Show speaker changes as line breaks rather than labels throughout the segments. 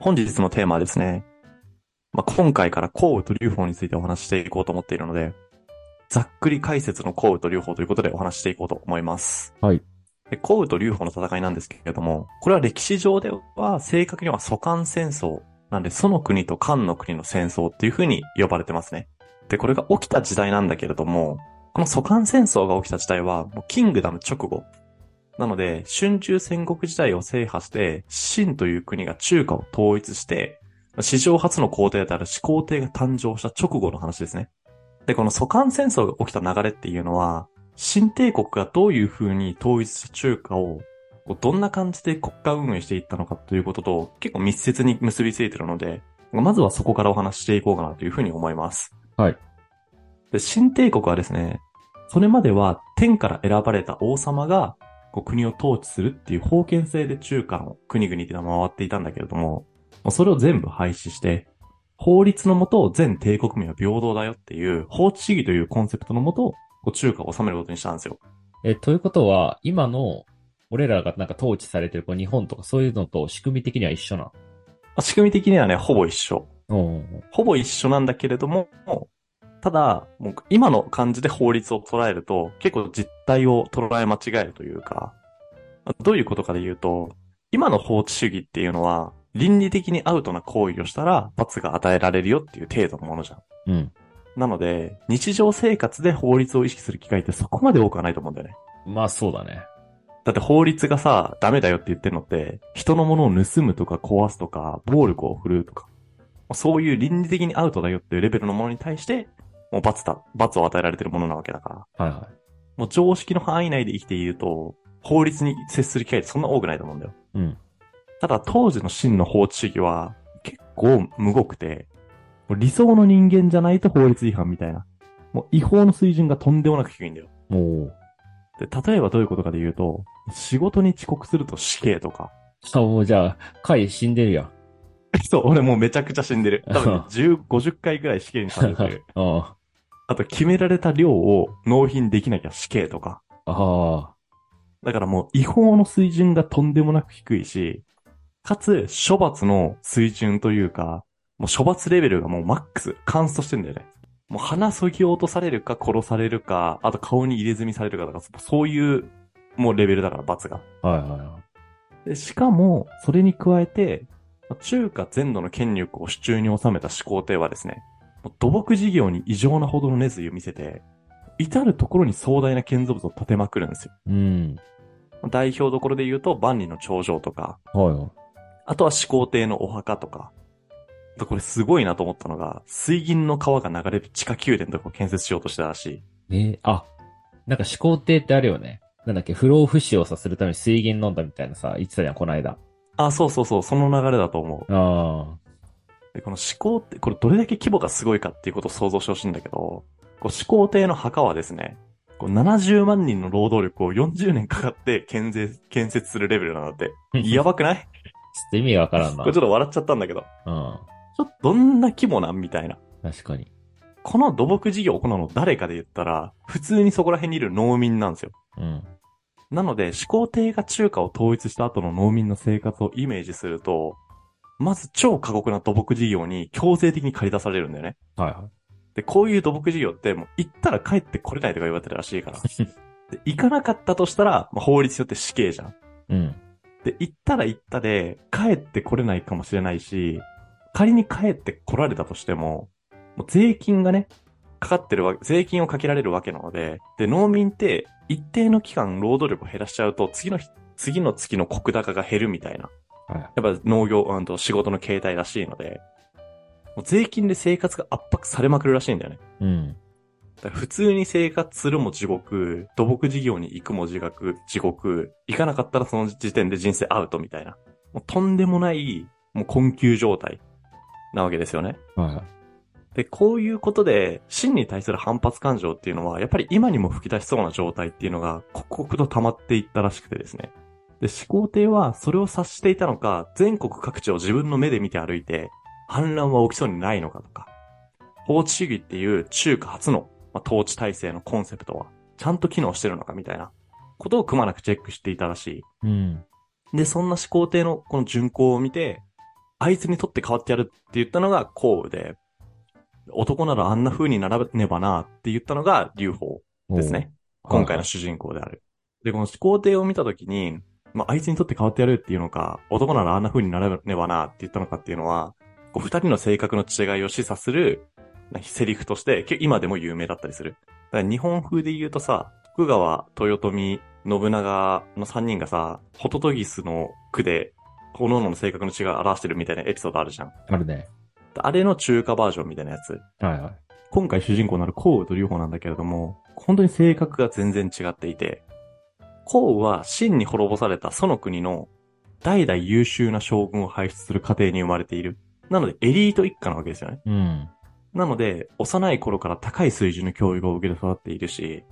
本日のテーマはですね、まあ、今回から降雨と流法についてお話ししていこうと思っているので、ざっくり解説の降雨と流法ということでお話ししていこうと思います。
はい。
で降雨と流法の戦いなんですけれども、これは歴史上では正確には蘇漢戦争なんで、その国と漢の国の戦争っていう風に呼ばれてますね。で、これが起きた時代なんだけれども、この蘇漢戦争が起きた時代は、もうキングダム直後。なので、春秋戦国時代を制覇して、秦という国が中華を統一して、史上初の皇帝である始皇帝が誕生した直後の話ですね。で、この蘇漢戦争が起きた流れっていうのは、新帝国がどういう風に統一した中華を、どんな感じで国家運営していったのかということと結構密接に結びついているので、まずはそこからお話ししていこうかなというふうに思います。
はい。
で、新帝国はですね、それまでは天から選ばれた王様がこう国を統治するっていう封建制で中華の国々っていうのは回っていたんだけれども、もうそれを全部廃止して、法律のもと全帝国民は平等だよっていう法治主義というコンセプトのもと、こう中華を治めることにしたんですよ。
え、ということは、今の、俺らがなんか統治されてるこう日本とかそういうのと仕組み的には一緒な
まあ仕組み的にはね、ほぼ一緒。ほぼ一緒なんだけれども、ただ、もう今の感じで法律を捉えると、結構実態を捉え間違えるというか、どういうことかで言うと、今の法治主義っていうのは、倫理的にアウトな行為をしたら罰が与えられるよっていう程度のものじゃん。
うん。
なので、日常生活で法律を意識する機会ってそこまで多くはないと思うんだよね。
まあそうだね。
だって法律がさ、ダメだよって言ってるのって、人のものを盗むとか壊すとか、暴力を振るうとか、そういう倫理的にアウトだよっていうレベルのものに対して、もう罰だ、罰を与えられてるものなわけだから、
はいはい。
もう常識の範囲内で生きていると、法律に接する機会ってそんな多くないと思うんだよ。
うん。
ただ当時の真の法治主義は、結構無ごくて、理想の人間じゃないと法律違反みたいな。もう違法の水準がとんでもなく低いんだよ。
もう、
で、例えばどういうことかで言うと、仕事に遅刻すると死刑とか、
あ、もうじゃあ、回死んでるやん。
そう、俺もうめちゃくちゃ死んでる。多分、10、50回ぐらい死刑にされてる。
うん。
あと、決められた量を納品できなきゃ死刑とか。
あ
だからもう違法の水準がとんでもなく低いし、かつ、処罰の水準というか、もう処罰レベルがもうマックス、カンストしてんだよね。もう鼻そぎ落とされるか殺されるか、あと顔に入れ墨されるかとか、そういう、もうレベルだから罰が。
あ。はいはいはい。
でしかも、それに加えて、中華全土の権力を手中に収めた始皇帝はですね、土木事業に異常なほどの熱意を見せて、至るところに壮大な建造物を建てまくるんですよ。
うん。
代表どころで言うと、万里の長城とか、
はいはい。
あとは始皇帝のお墓とか。あとこれすごいなと思ったのが、水銀の川が流れる地下宮殿とかを建設しようとしてたらしい。
えーあ、なんか始皇帝ってあるよね。なんだっけ、不老不死をさせるために水銀飲んだみたいなさ、言ってたじゃん、この間。
あ、そうそうそう、その流れだと思う。
あ
で、この始皇帝、これどれだけ規模がすごいかっていうことを想像してほしいんだけど、こう始皇帝の墓はですね、こう70万人の労働力を40年かかって建設、建設するレベルなんだって。
あ。
やばくない？
ちょっと意味がわからんな。
これちょっと笑っちゃったんだけど。
うん。
ちょっとどんな規模なんみたいな。
確かに。
この土木事業を行うの誰かで言ったら、普通にそこら辺にいる農民なんですよ。
うん。
なので、始皇帝が中華を統一した後の農民の生活をイメージすると、まず超過酷な土木事業に強制的に借り出されるんだよね。
はいは
で、こういう土木事業ってもう行ったら帰ってこれないとか言われてるらしいから。で、行かなかったとしたら、まあ、法律によって死刑じゃん。
い。うん。
で、行ったら行ったで、帰ってこれないかもしれないし、仮に帰ってこられたとしても、もう税金がね、かかってるわけ、税金をかけられるわけなので、で、農民って一定の期間労働力を減らしちゃうと、次の日、次の月の国高が減るみたいな。
はい。
やっぱ農業、うんと仕事の形態らしいので、もう税金で生活が圧迫されまくるらしいんだよね。
うん。
普通に生活するも地獄、土木事業に行くも地獄、地獄、行かなかったらその時点で人生アウトみたいな。もうとんでもない、もう困窮状態なわけですよね。
はいはい。
で、こういうことで、真に対する反発感情っていうのは、やっぱり今にも吹き出しそうな状態っていうのが、刻々と溜まっていったらしくてですね。で、始皇帝はそれを察していたのか、全国各地を自分の目で見て歩いて、反乱は起きそうにないのかとか、法治主義っていう中華初の、まあ、統治体制のコンセプトは、ちゃんと機能してるのかみたいなことをくまなくチェックしていたらしい。
うん。
で、そんな始皇帝のこの巡行を見て、あいつにとって変わってやるって言ったのが項羽で、男ならあんな風にならねばなって言ったのが劉邦ですね。今回の主人公である。で、この始皇帝を見たときに、まあ、あいつにとって変わってやるっていうのか、男ならあんな風にならねばなって言ったのかっていうのは、こう二人の性格の違いを示唆する、なセリフとして、け今でも有名だったりする。だから日本風で言うとさ、徳川、豊臣、信長の三人がさ、ホトトギスの句で、各々の性格の違いを表してるみたいなエピソードあるじゃん。
あるね。
あれの中華バージョンみたいなやつ。
はいはい。
今回主人公になる項羽と劉邦なんだけれども、本当に性格が全然違っていて、項羽は秦に滅ぼされたその国の代々優秀な将軍を輩出する家庭に生まれている。なのでエリート一家なわけですよね。
うん。
なので、幼い頃から高い水準の教育を受けて育っているし、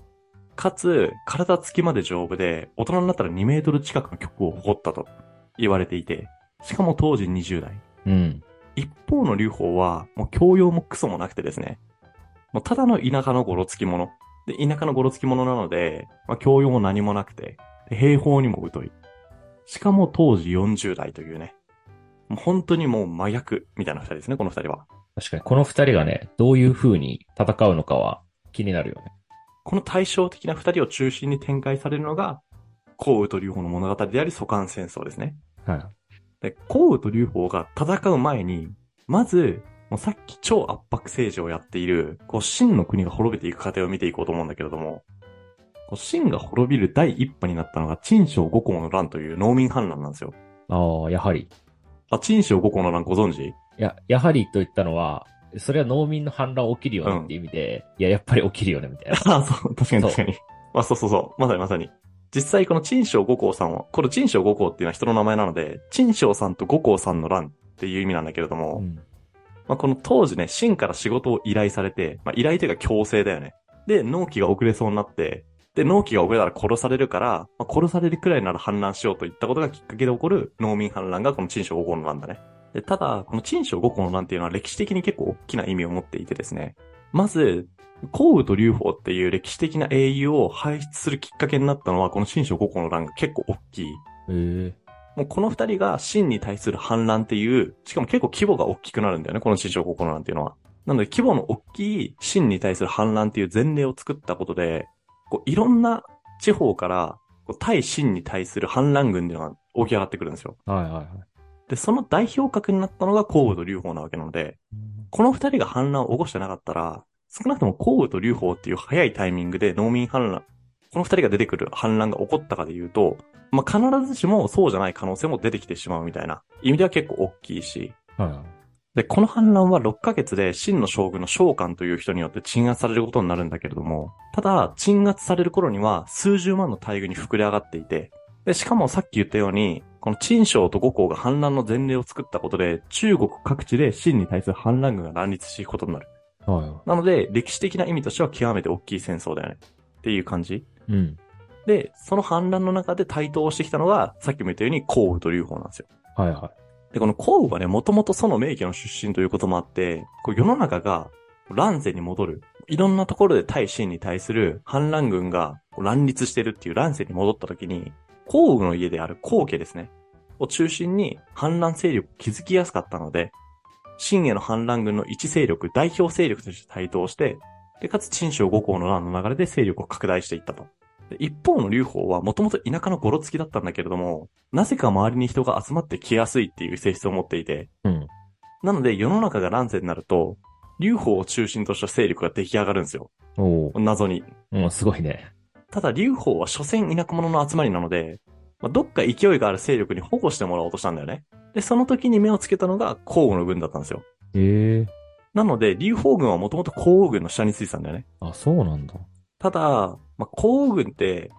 かつ、体つきまで丈夫で、大人になったら2メートル近くの曲を誇ったと言われていて、しかも当時20代。
うん。
一方の劉邦は、もう教養もクソもなくてですね。もうただの田舎のゴロつき者。で、田舎のゴロつき者なので、まあ、教養も何もなくて、で兵法にも疎い。しかも当時40代というね。もう本当にもう真逆みたいな二人ですね、この二人は。
確かに、この二人がね、どういう風に戦うのかは気になるよね。
この対照的な二人を中心に展開されるのが、項羽と劉邦の物語であり、蘇韓戦争ですね。
はい。
で、項羽と劉邦が戦う前に、まず、もうさっき超圧迫政治をやっている、こう、秦の国が滅びていく過程を見ていこうと思うんだけれども、こう秦が滅びる第一波になったのが、陳将五行の乱という農民反乱なんですよ。
ああ、やはり。
あ、陳将五行の乱ご存知？
いや、やはりと言ったのは、それは農民の反乱起きるよねって意味で、いや、やっぱり起きるよねみたいな。
あ、そう、確かに確かに。まあ、そうそうそう。まさにまさに。実際この陳将五行さんは、これ陳将五行っていうのは人の名前なので、陳将さんと五行さんの乱っていう意味なんだけれども、
うん。
まあ、この当時ね、秦から仕事を依頼されて、まあ、依頼というか強制だよね。で、納期が遅れそうになって、で、納期が遅れたら殺されるから、まあ、殺されるくらいなら反乱しようといったことがきっかけで起こる農民反乱がこの陳将五行の乱だね。で、ただ、この陳将五行の乱っていうのは歴史的に結構大きな意味を持っていてですね。まず、項羽と劉邦っていう歴史的な英雄を輩出するきっかけになったのは、この陳将五行の乱が結構大きい。
へえ。
もうこの二人が秦に対する反乱っていう、しかも結構規模が大きくなるんだよね、この秦将五行の乱っていうのは。なので規模の大きい秦に対する反乱っていう前例を作ったことで、こういろんな地方から、こう対秦に対する反乱軍っていうのが起き上がってくるんですよ。
はいはいはい。
で、その代表格になったのが項羽と劉邦なわけなので、この二人が反乱を起こしてなかったら、少なくとも項羽と劉邦っていう早いタイミングで農民反乱、この二人が出てくる反乱が起こったかで言うと、まあ、必ずしもそうじゃない可能性も出てきてしまうみたいな意味では結構大きいし、
はいはい。
で、この反乱は6ヶ月で秦の将軍の召喚という人によって鎮圧されることになるんだけれども、ただ、鎮圧される頃には数十万の大軍に膨れ上がっていて、で、しかもさっき言ったように、この陳将と五行が反乱の前例を作ったことで、中国各地で秦に対する反乱軍が乱立していくことになる。
はいは
なので、歴史的な意味としては極めて大きい戦争だよね。っていう感じ。
い。うん。
で、その反乱の中で台頭してきたのが、さっきも言ったように項羽と劉邦なんですよ。
はいは
で、この項羽はね、もともとその名家の出身ということもあって、こう世の中が乱世に戻る。いろんなところで対秦に対する反乱軍が乱立してるっていう乱世に戻った時に、項羽の家である項家ですね。を中心に反乱勢力を築きやすかったので、秦への反乱軍の一勢力、代表勢力として台頭して、で、かつ陳将五行の乱の流れで勢力を拡大していったと。で一方の劉邦はもともと田舎のゴロつきだったんだけれども、なぜか周りに人が集まってきやすいっていう性質を持っていて、
い。うん。
なので世の中が乱世になると、劉邦を中心とした勢力が出来上がるんですよ。謎に。
もうすごいね。
ただ劉邦は所詮田舎者の集まりなので、まあ、どっか勢いがある勢力に保護してもらおうとしたんだよね。で、その時に目をつけたのが項羽の軍だったんですよ。
へえ。
なので、劉邦軍はもともと項羽軍の下についてたんだよね。
あ、そうなんだ。
ただ、まあ、項羽軍って、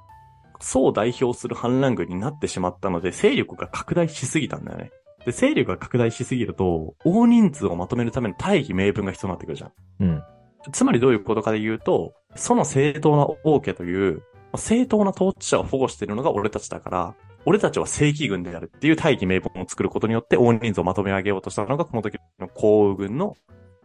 そう代表する反乱軍になってしまったので、勢力が拡大しすぎたんだよね。で、勢力が拡大しすぎると、大人数をまとめるための大義名分が必要になってくるじゃん。
うん。
つまりどういうことかで言うと、その正当な王家という、正当な統治者を保護しているのが俺たちだから、俺たちは正規軍であるっていう大義名分を作ることによって大人数をまとめ上げようとしたのがこの時の項羽軍の、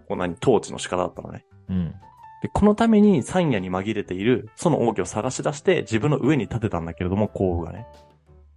こう何、統治の仕方だったのね。
うん。
で、このために山野に紛れている、その王家を探し出して自分の上に立てたんだけれども、項羽がね。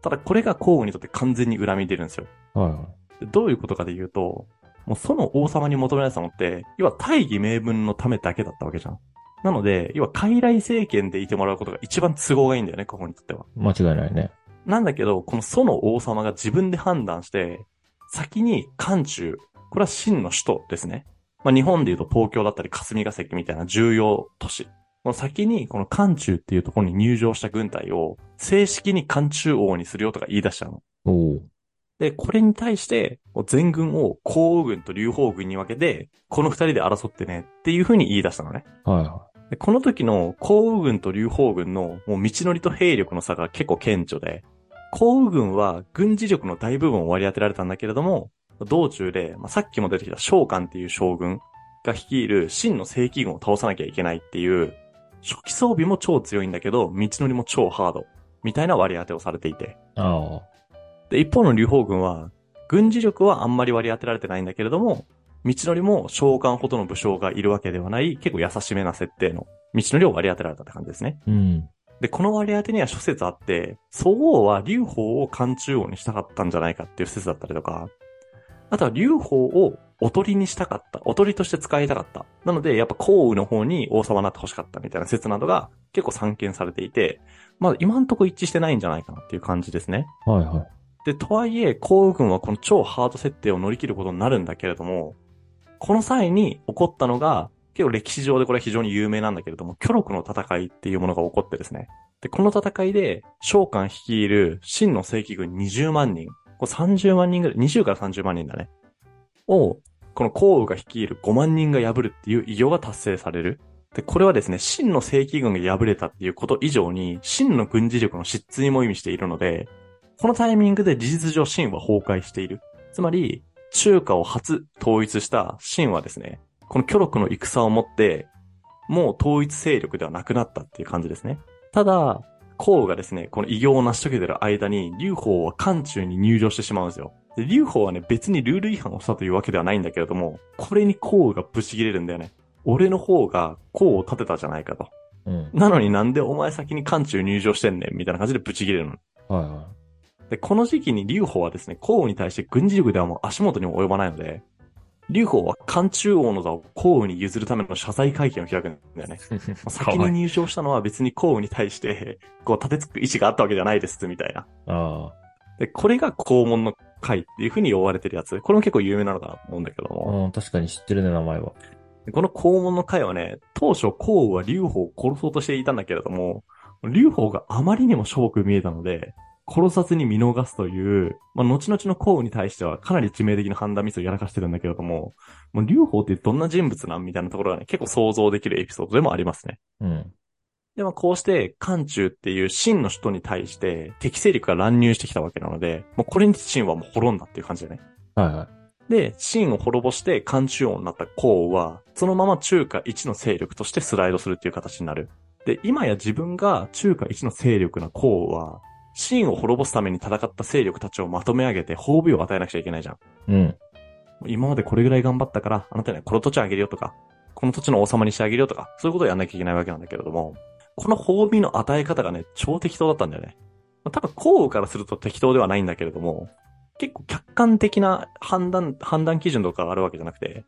ただこれが項羽にとって完全に恨み出るんですよ。
はいはい。
でどういうことかで言うと、もうその王様に求められてたのって、要は大義名分のためだけだったわけじゃん。なので、要は傀儡政権でいてもらうことが一番都合がいいんだよね、ここにとっては。
間違いないね。
なんだけど、この祖の王様が自分で判断して、先に漢中、これは真の首都ですね。まあ日本で言うと東京だったり霞が関みたいな重要都市。この先にこの漢中っていうところに入場した軍隊を正式に漢中王にするよとか言い出しちゃうの。で、これに対して、全軍を皇軍と劉邦軍に分けて、この二人で争ってねっていう風に言い出したのね。
はいは
でこの時の皇軍と劉邦軍のもう道のりと兵力の差が結構顕著で、皇軍は軍事力の大部分を割り当てられたんだけれども、道中で、まあ、さっきも出てきた召喚っていう将軍が率いる真の正規軍を倒さなきゃいけないっていう、初期装備も超強いんだけど、道のりも超ハード、みたいな割り当てをされていて。
い。ああ。
で、一方の劉邦軍は、軍事力はあんまり割り当てられてないんだけれども、道のりも召喚ほどの武将がいるわけではない、結構優しめな設定の道のりを割り当てられたって感じですね。
うん。
で、この割り当てには諸説あって、祖王は劉邦を漢中王にしたかったんじゃないかっていう説だったりとか、あとは劉邦をおとりにしたかった。おとりとして使いたかった。なので、やっぱ項羽の方に王様になって欲しかったみたいな説などが結構散見されていて、まあ今んとこ一致してないんじゃないかなっていう感じですね。
はいはい。
で、とはいえ、項羽軍はこの超ハード設定を乗り切ることになるんだけれども、この際に起こったのが、結構歴史上でこれは非常に有名なんだけれども、巨力の戦いっていうものが起こってですね。で、この戦いで、召喚率いる真の正規軍20万人、これ30万人ぐらい、20から30万人だね。を、この項羽が率いる5万人が破るっていう偉業が達成される。で、これはですね、真の正規軍が敗れたっていうこと以上に、真の軍事力の失墜も意味しているので、このタイミングで事実上秦は崩壊している。つまり、中華を初統一した秦はですね、この巨力の戦をもって、もう統一勢力ではなくなったっていう感じですね。ただ、項羽がですね、この偉業を成し遂げてる間に、劉邦は漢中に入場してしまうんですよ。で、劉邦はね、別にルール違反をしたというわけではないんだけれども、これに項羽がブチ切れるんだよね。俺の方が項を立てたじゃないかと。
うん。
なのになんでお前先に漢中入場してんねんみたいな感じでブチ切れるの。
はいは
で、この時期に劉邦はですね、項羽に対して軍事力ではもう足元にも及ばないので、劉邦は漢中王の座を項羽に譲るための謝罪会見を開くんだよね。
い。
先に入賞したのは別に項羽に対して、こう立てつく意思があったわけじゃないです、みたいな。
あ
で、これが肛門の会っていう風に呼ばれてるやつ。これも結構有名なのかなと思うんだけど
あ。
も。
うん、確かに知ってるね、名前は。
でこの肛門の会はね、当初項羽は劉邦を殺そうとしていたんだけれども、劉邦があまりにもしょぼく見えたので、殺さずに見逃すという、まあ、後々の項羽に対してはかなり致命的な判断ミスをやらかしてるんだけれども、もう劉邦ってどんな人物なんみたいなところがね、結構想像できるエピソードでもありますね。
うん。
で、まあ、こうして、漢中っていう秦の首都に対して敵勢力が乱入してきたわけなので、もうこれに秦はもう滅んだっていう感じだね。
はいはい。
で、秦を滅ぼして漢中王になった項羽は、そのまま中華一の勢力としてスライドするっていう形になる。で、今や自分が中華一の勢力な項羽は、秦を滅ぼすために戦った勢力たちをまとめ上げて褒美を与えなくちゃいけないじゃん。
うん。
今までこれぐらい頑張ったから、あなたにはこの土地あげるよとか、この土地の王様にしてあげるよとか、そういうことをやんなきゃいけないわけなんだけれども、この褒美の与え方がね、超適当だったんだよね。まあ多分、項羽からすると適当ではないんだけれども、結構客観的な判断、判断基準とかがあるわけじゃなくて、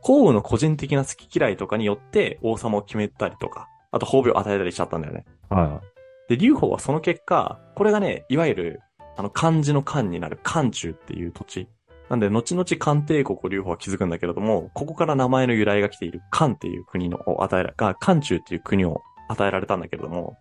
項羽の個人的な好き嫌いとかによって王様を決めたりとか、あと褒美を与えたりしちゃったんだよね。
はいはい。
で、劉邦はその結果、これがね、いわゆる、あの、漢字の漢になる漢中っていう土地。なんで、後々漢帝国を劉邦は築くんだけれども、ここから名前の由来が来ている漢っていう国の、を与えら、が、漢中っていう国を与えられたんだけれども、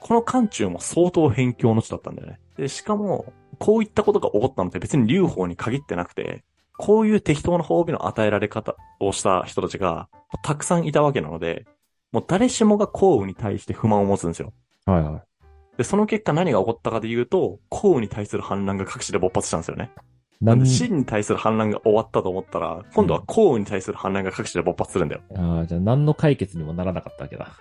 この漢中も相当辺境の地だったんだよね。で、しかも、こういったことが起こったのって別に劉邦に限ってなくて、こういう適当な褒美の与えられ方をした人たちが、たくさんいたわけなので、もう誰しもが項羽に対して不満を持つんですよ。
はいはい。
で、その結果何が起こったかで言うと、項羽に対する反乱が各地で勃発したんですよね。な
なん
で、秦に対する反乱が終わったと思ったら、今度は項羽に対する反乱が各地で勃発するんだよ。
ああ、じゃあ何の解決にもならなかったわけだ。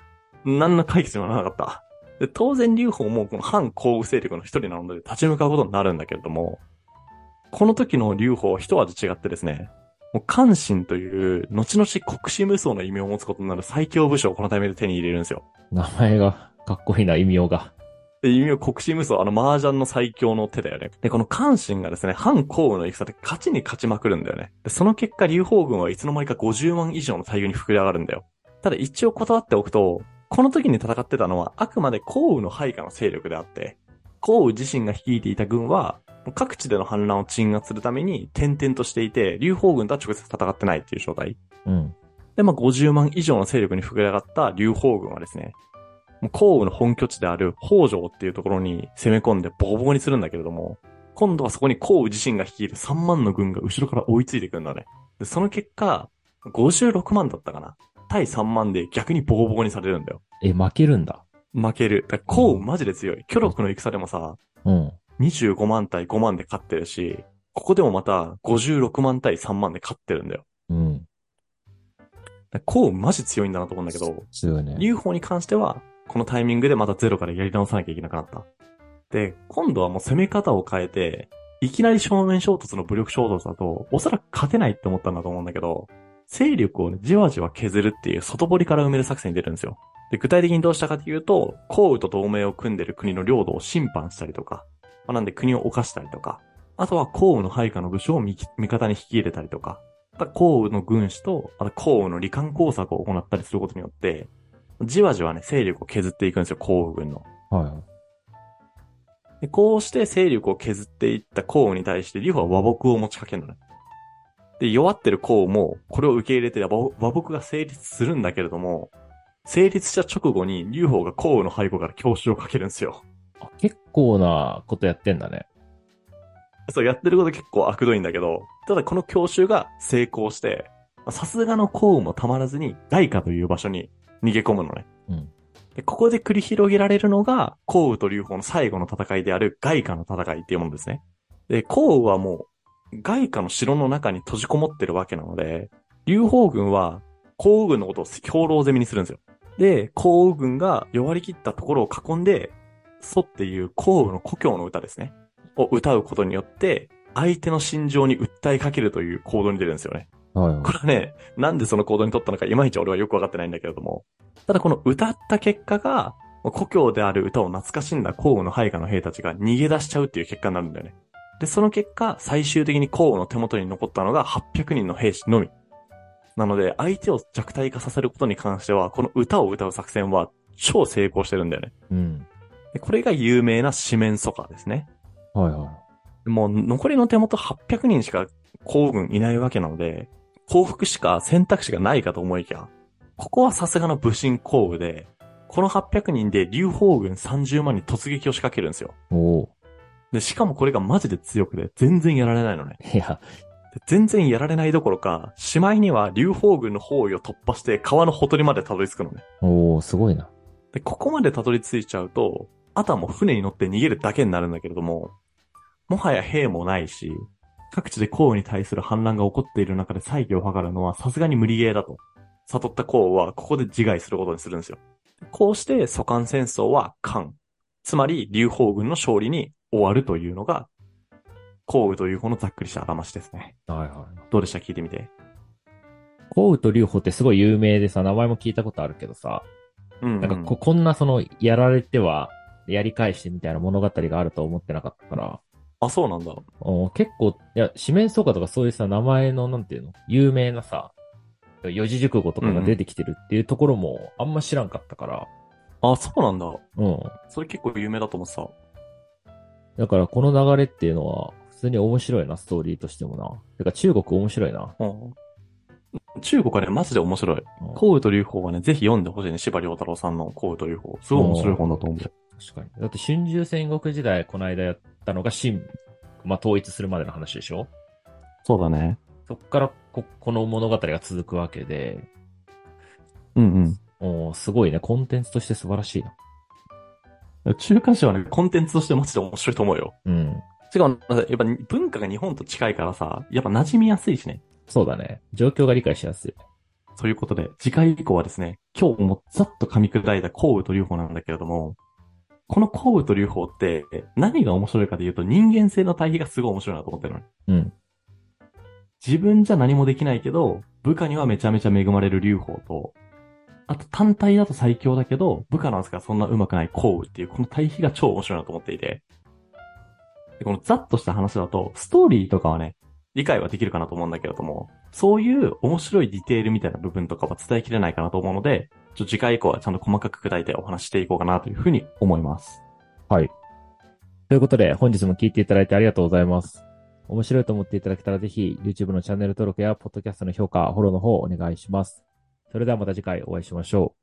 何の解決にもならなかった。で、当然劉邦もこの反項羽勢力の一人なので立ち向かうことになるんだけれども、この時の劉邦は一味違ってですね、もう関心という、後々国士無双の異名を持つことになる最強武将をこのタイミングで手に入れるんですよ。
名前がかっこいいな、異名が。
で、弓を国士無双、あの麻雀の最強の手だよね。で、この関心がですね、反項羽の戦で勝ちに勝ちまくるんだよね。で、その結果、劉邦軍はいつの間にか50万以上の大軍に膨れ上がるんだよ。ただ一応断っておくと、この時に戦ってたのはあくまで項羽の配下の勢力であって、項羽自身が率いていた軍は、各地での反乱を鎮圧するために転々としていて、劉邦軍とは直接戦ってないっていう状態。
うん。
で、まあ、50万以上の勢力に膨れ上がった劉邦軍はですね、もう項羽の本拠地である北条っていうところに攻め込んでボコボコにするんだけれども、今度はそこに項羽自身が率いる3万の軍が後ろから追いついてくるんだね。で、その結果、56万だったかな。対3万で逆にボコボコにされるんだよ。
え、負けるんだ。
負ける。だから項羽マジで強い。キョロクの戦でもさ、
うん。
25万対5万で勝ってるし、ここでもまた56万対3万で勝ってるんだよ。
うん。
だから項羽マジ強いんだなと思うんだけど、
強いね。
UFO に関しては、このタイミングでまたゼロからやり直さなきゃいけなくなった。で、今度はもう攻め方を変えて、いきなり正面衝突の武力衝突だと、おそらく勝てないって思ったんだと思うんだけど、勢力をね、じわじわ削るっていう外堀から埋める作戦に出るんですよ。で、具体的にどうしたかというと、項羽と同盟を組んでる国の領土を侵犯したりとか、まあなんで国を犯したりとか、あとは項羽の配下の武将を味方に引き入れたりとか、また項羽の軍師と、あと項羽の罹患工作を行ったりすることによって、じわじわね、勢力を削っていくんですよ、項羽軍の。
はいはい。
でこうして勢力を削っていった項羽に対して、劉邦は和睦を持ちかけるのね。で、弱ってる項羽も、これを受け入れて和和睦が成立するんだけれども、成立した直後に劉邦が項羽の背後から強襲をかけるんですよ。
あ結構なことやってんだね。
そう、やってること結構悪どいんだけど、ただこの強襲が成功して、さすがの項羽もたまらずに、外貨という場所に逃げ込むのね。
うん。
で、ここで繰り広げられるのが、項羽と劉邦の最後の戦いである外貨の戦いっていうものですね。で、項羽はもう、外貨の城の中に閉じこもってるわけなので、劉邦軍は、項羽軍のことを兵糧攻めにするんですよ。で、項羽軍が弱り切ったところを囲んで、祖っていう項羽の故郷の歌ですね。を歌うことによって、相手の心情に訴えかけるという行動に出るんですよね。
はいはい
これはね、なんでその行動に取ったのかいまいち俺はよくわかってないんだけれども、ただこの歌った結果が、故郷である歌を懐かしんだ項羽の配下の兵たちが逃げ出しちゃうっていう結果になるんだよね。で、その結果、最終的に項羽の手元に残ったのが800人の兵士のみ。なので、相手を弱体化させることに関しては、この歌を歌う作戦は超成功してるんだよね。
うん。
でこれが有名な四面楚歌ですね。
はいはい。
もう残りの手元800人しか皇軍いないわけなので、降伏しか選択肢がないかと思いきや、ここはさすがの武神皇羽で、この800人で劉邦軍30万に突撃を仕掛けるんですよ。
おお。
で、しかもこれがマジで強くて全然やられないのね。
いや、
で全然やられないどころか、しまいには劉邦軍の包囲を突破して川のほとりまでたどり着くのね。
おおすごいな。
で、ここまでたどり着いちゃうと、あとはもう船に乗って逃げるだけになるんだけれども、もはや兵もないし、各地で項羽に対する反乱が起こっている中で再起を図るのはさすがに無理ゲーだと。悟った項羽はここで自害することにするんですよ。こうして蘇韓戦争は韓。つまり劉邦軍の勝利に終わるというのが、項羽というこのざっくりしたあしですね。
はいはい。
どうでした？聞いてみて。
項羽と劉邦ってすごい有名でさ、名前も聞いたことあるけどさ、
うん、うん。
なんかこ、こんなその、やられては、やり返してみたいな物語があると思ってなかったから、
あ、そうなんだ。
お結構、いや、四面楚歌とかそういうさ、名前の、なんていうの？有名なさ、四字熟語とかが出てきてるっていうところも、あんま知らんかったから、
あ、そうなんだ。
うん。
それ結構有名だと思ってた。
だからこの流れっていうのは、普通に面白いな、ストーリーとしてもな。てか中国面白いな。
うん中国はね、マジで面白い。
うん
項羽と劉邦はね、ぜひ読んでほしいね。司馬遼太郎さんの項羽と劉邦。すごい面白い本だと思う。
確かに。だって春秋戦国時代、この間やったのが秦、まあ統一するまでの話でしょ？
そうだね。
そっからこ、この物語が続くわけで、
うん
おーすごいね、コンテンツとして素晴らしいな。
うん。中華史はね、コンテンツとしてマジで面白いと思うよ。
うん。
しかも、やっぱ文化が日本と近いからさ、やっぱ馴染みやすいしね。
そうだね。状況が理解しやすい。
そういうことで、次回以降はですね、今日もざっと噛み砕いた項羽と劉邦なんだけれども、この項羽と劉邦って何が面白いかというと人間性の対比がすごい面白いなと思ってるのね。
うん。
自分じゃ何もできないけど、部下にはめちゃめちゃ恵まれる劉邦と、あと単体だと最強だけど、部下の扱いがそんな上手くないコウっていう、この対比が超面白いなと思っていて。でこのざっとした話だと、ストーリーとかはね、理解はできるかなと思うんだけれども、そういう面白いディテールみたいな部分とかは伝えきれないかなと思うので、ちょ次回以降はちゃんと細かく砕いてお話していこうかなというふうに思います。
はい。ということで、本日も聞いていただいてありがとうございます。面白いと思っていただけたらぜひ、YouTube のチャンネル登録や、Podcast の評価、フォローの方お願いします。それではまた次回お会いしましょう。